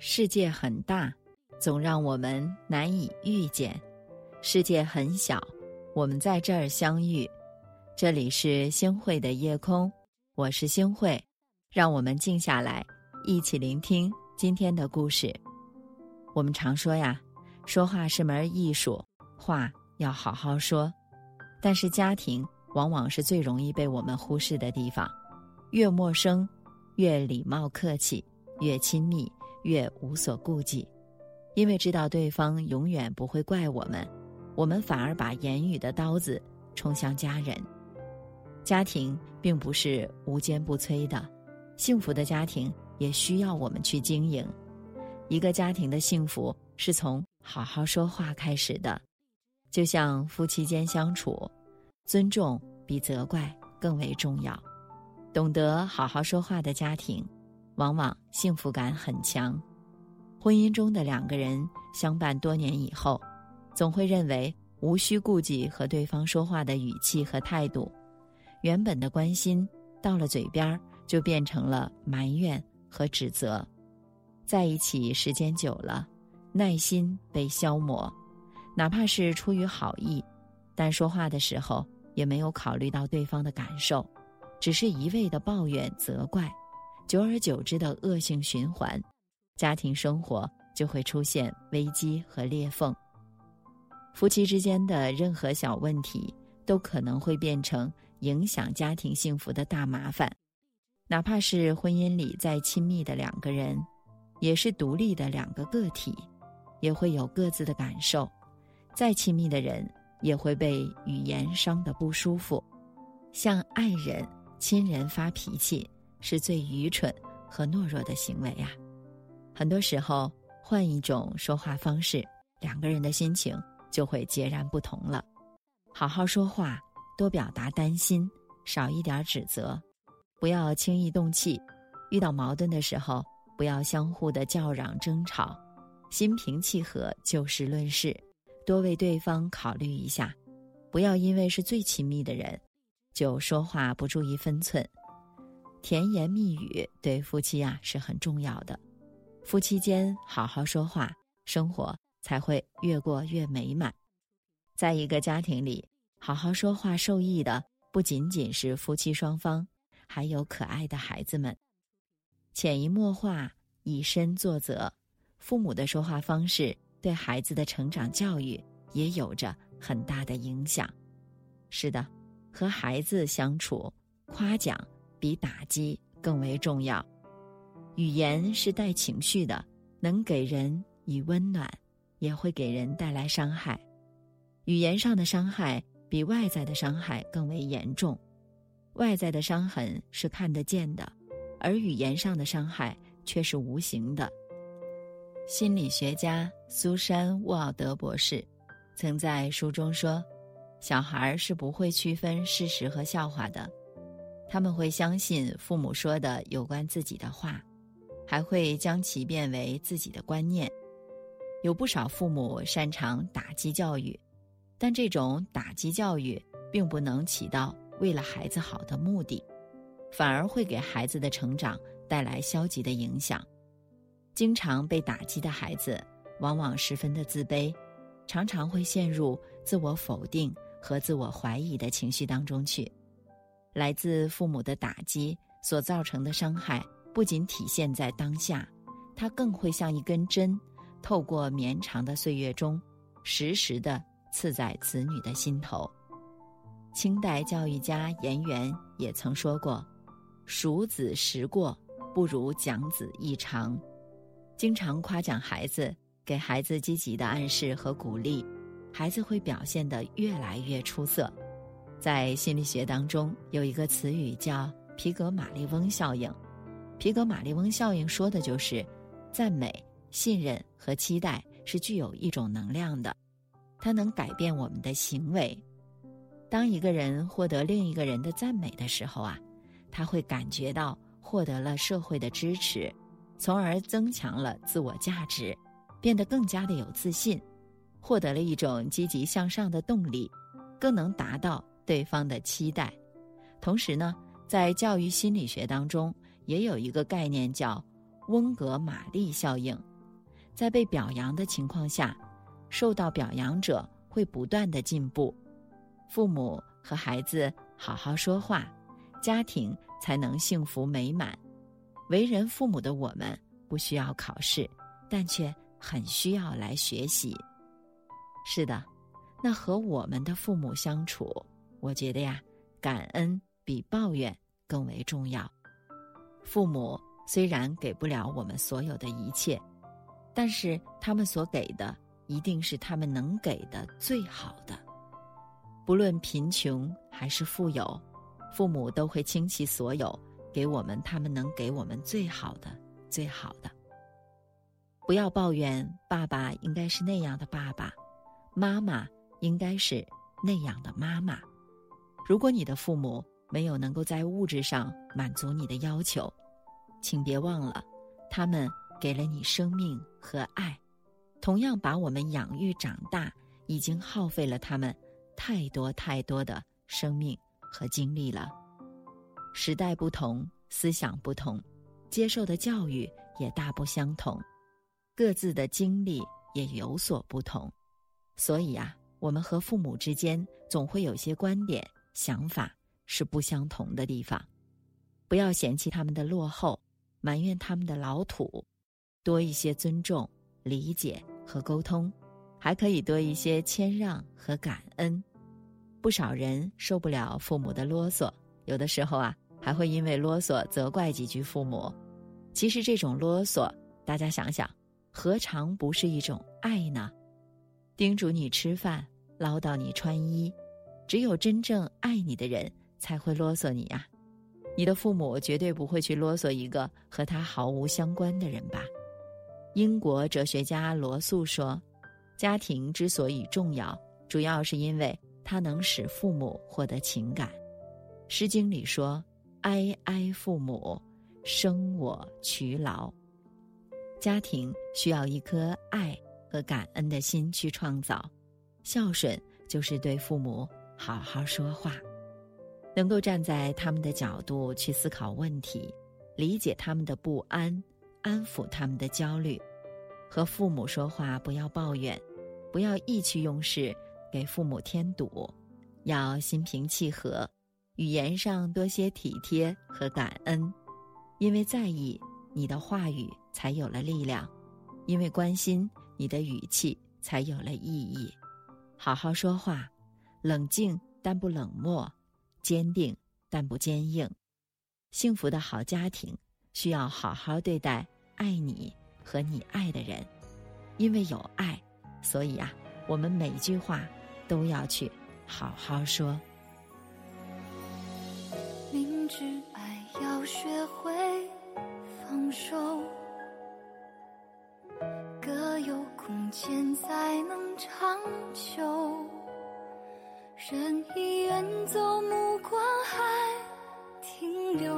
世界很大，总让我们难以遇见；世界很小，我们在这儿相遇。这里是星汇的夜空，我是星汇，让我们静下来，一起聆听今天的故事。我们常说呀，说话是门艺术，话要好好说。但是家庭往往是最容易被我们忽视的地方，越陌生，越礼貌客气，越亲密。越无所顾忌，因为知道对方永远不会怪我们，我们反而把言语的刀子冲向家人。家庭并不是无坚不摧的，幸福的家庭也需要我们去经营。一个家庭的幸福是从好好说话开始的，就像夫妻间相处，尊重比责怪更为重要。懂得好好说话的家庭。往往幸福感很强，婚姻中的两个人相伴多年以后，总会认为无需顾忌和对方说话的语气和态度，原本的关心到了嘴边就变成了埋怨和指责，在一起时间久了，耐心被消磨，哪怕是出于好意，但说话的时候也没有考虑到对方的感受，只是一味的抱怨责怪。久而久之的恶性循环，家庭生活就会出现危机和裂缝。夫妻之间的任何小问题，都可能会变成影响家庭幸福的大麻烦。哪怕是婚姻里再亲密的两个人，也是独立的两个个体，也会有各自的感受。再亲密的人，也会被语言伤得不舒服。向爱人、亲人发脾气。是最愚蠢和懦弱的行为呀！很多时候，换一种说话方式，两个人的心情就会截然不同了。好好说话，多表达担心，少一点指责，不要轻易动气。遇到矛盾的时候，不要相互的叫嚷争吵，心平气和就事论事，多为对方考虑一下。不要因为是最亲密的人，就说话不注意分寸。甜言蜜语对夫妻啊是很重要的，夫妻间好好说话，生活才会越过越美满。在一个家庭里，好好说话受益的不仅仅是夫妻双方，还有可爱的孩子们。潜移默化，以身作则，父母的说话方式对孩子的成长教育也有着很大的影响。是的，和孩子相处，夸奖。比打击更为重要。语言是带情绪的，能给人以温暖，也会给人带来伤害。语言上的伤害比外在的伤害更为严重。外在的伤痕是看得见的，而语言上的伤害却是无形的。心理学家苏珊·沃奥德博士曾在书中说：“小孩是不会区分事实和笑话的。”他们会相信父母说的有关自己的话，还会将其变为自己的观念。有不少父母擅长打击教育，但这种打击教育并不能起到为了孩子好的目的，反而会给孩子的成长带来消极的影响。经常被打击的孩子，往往十分的自卑，常常会陷入自我否定和自我怀疑的情绪当中去。来自父母的打击所造成的伤害，不仅体现在当下，它更会像一根针，透过绵长的岁月中，时时的刺在子女的心头。清代教育家颜元也曾说过：“数子时过，不如讲子一长。”经常夸奖孩子，给孩子积极的暗示和鼓励，孩子会表现得越来越出色。在心理学当中，有一个词语叫皮格马利翁效应。皮格马利翁效应说的就是，赞美、信任和期待是具有一种能量的，它能改变我们的行为。当一个人获得另一个人的赞美的时候啊，他会感觉到获得了社会的支持，从而增强了自我价值，变得更加的有自信，获得了一种积极向上的动力，更能达到。对方的期待，同时呢，在教育心理学当中，也有一个概念叫温格玛丽效应，在被表扬的情况下，受到表扬者会不断的进步。父母和孩子好好说话，家庭才能幸福美满。为人父母的我们不需要考试，但却很需要来学习。是的，那和我们的父母相处，我觉得呀，感恩比抱怨更为重要。父母虽然给不了我们所有的一切，但是他们所给的一定是他们能给的最好的。不论贫穷还是富有，父母都会倾其所有给我们他们能给我们最好的、最好的。不要抱怨爸爸应该是那样的爸爸。妈妈应该是那样的妈妈。如果你的父母没有能够在物质上满足你的要求，请别忘了，他们给了你生命和爱，同样把我们养育长大，已经耗费了他们太多太多的生命和精力了。时代不同，思想不同，接受的教育也大不相同，各自的经历也有所不同。所以啊，我们和父母之间总会有些观点、想法是不相同的地方。不要嫌弃他们的落后，埋怨他们的老土，多一些尊重、理解和沟通，还可以多一些谦让和感恩。不少人受不了父母的啰嗦，有的时候啊，还会因为啰嗦责怪几句父母。其实这种啰嗦，大家想想，何尝不是一种爱呢？叮嘱你吃饭，唠叨你穿衣，只有真正爱你的人才会啰嗦你呀。你的父母绝对不会去啰嗦一个和他毫无相关的人吧？英国哲学家罗素说：“家庭之所以重要，主要是因为它能使父母获得情感。”《诗经》里说：“哀哀父母，生我劬劳。”家庭需要一颗爱。和感恩的心去创造，孝顺就是对父母好好说话，能够站在他们的角度去思考问题，理解他们的不安，安抚他们的焦虑。和父母说话不要抱怨，不要意气用事，给父母添堵，要心平气和，语言上多些体贴和感恩，因为在意，你的话语才有了力量，因为关心。你的语气才有了意义，好好说话，冷静但不冷漠，坚定但不坚硬。幸福的好家庭需要好好对待爱你和你爱的人，因为有爱，所以啊，我们每句话都要去好好说。明知爱要学会放手。各有空间才能长久。人已远走，目光还停留，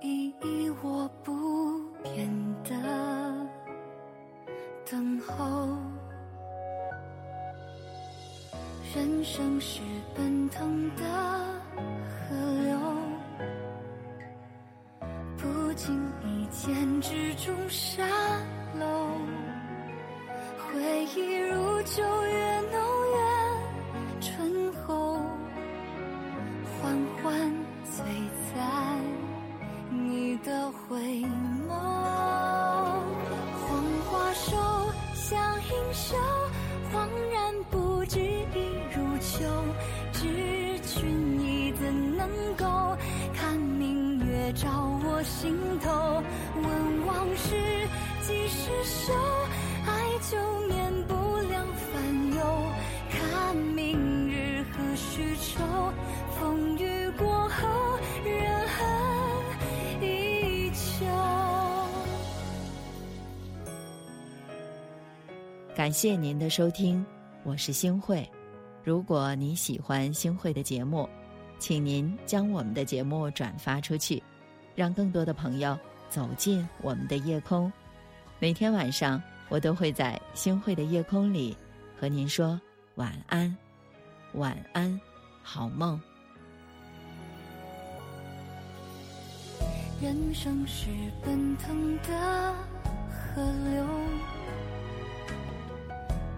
依依我不变的等候。人生是奔腾的河流，不经意间之中沙漏。回忆如旧月，心头？问往事几时休？爱就。风雨过后，人恨依旧。感谢您的收听，我是星慧。如果您喜欢星慧的节目，请您将我们的节目转发出去，让更多的朋友走进我们的夜空。每天晚上，我都会在星慧的夜空里和您说晚安，晚安。好梦。人生是奔腾的河流。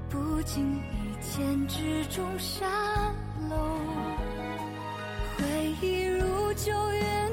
不经意间之中沙漏，回忆如旧月。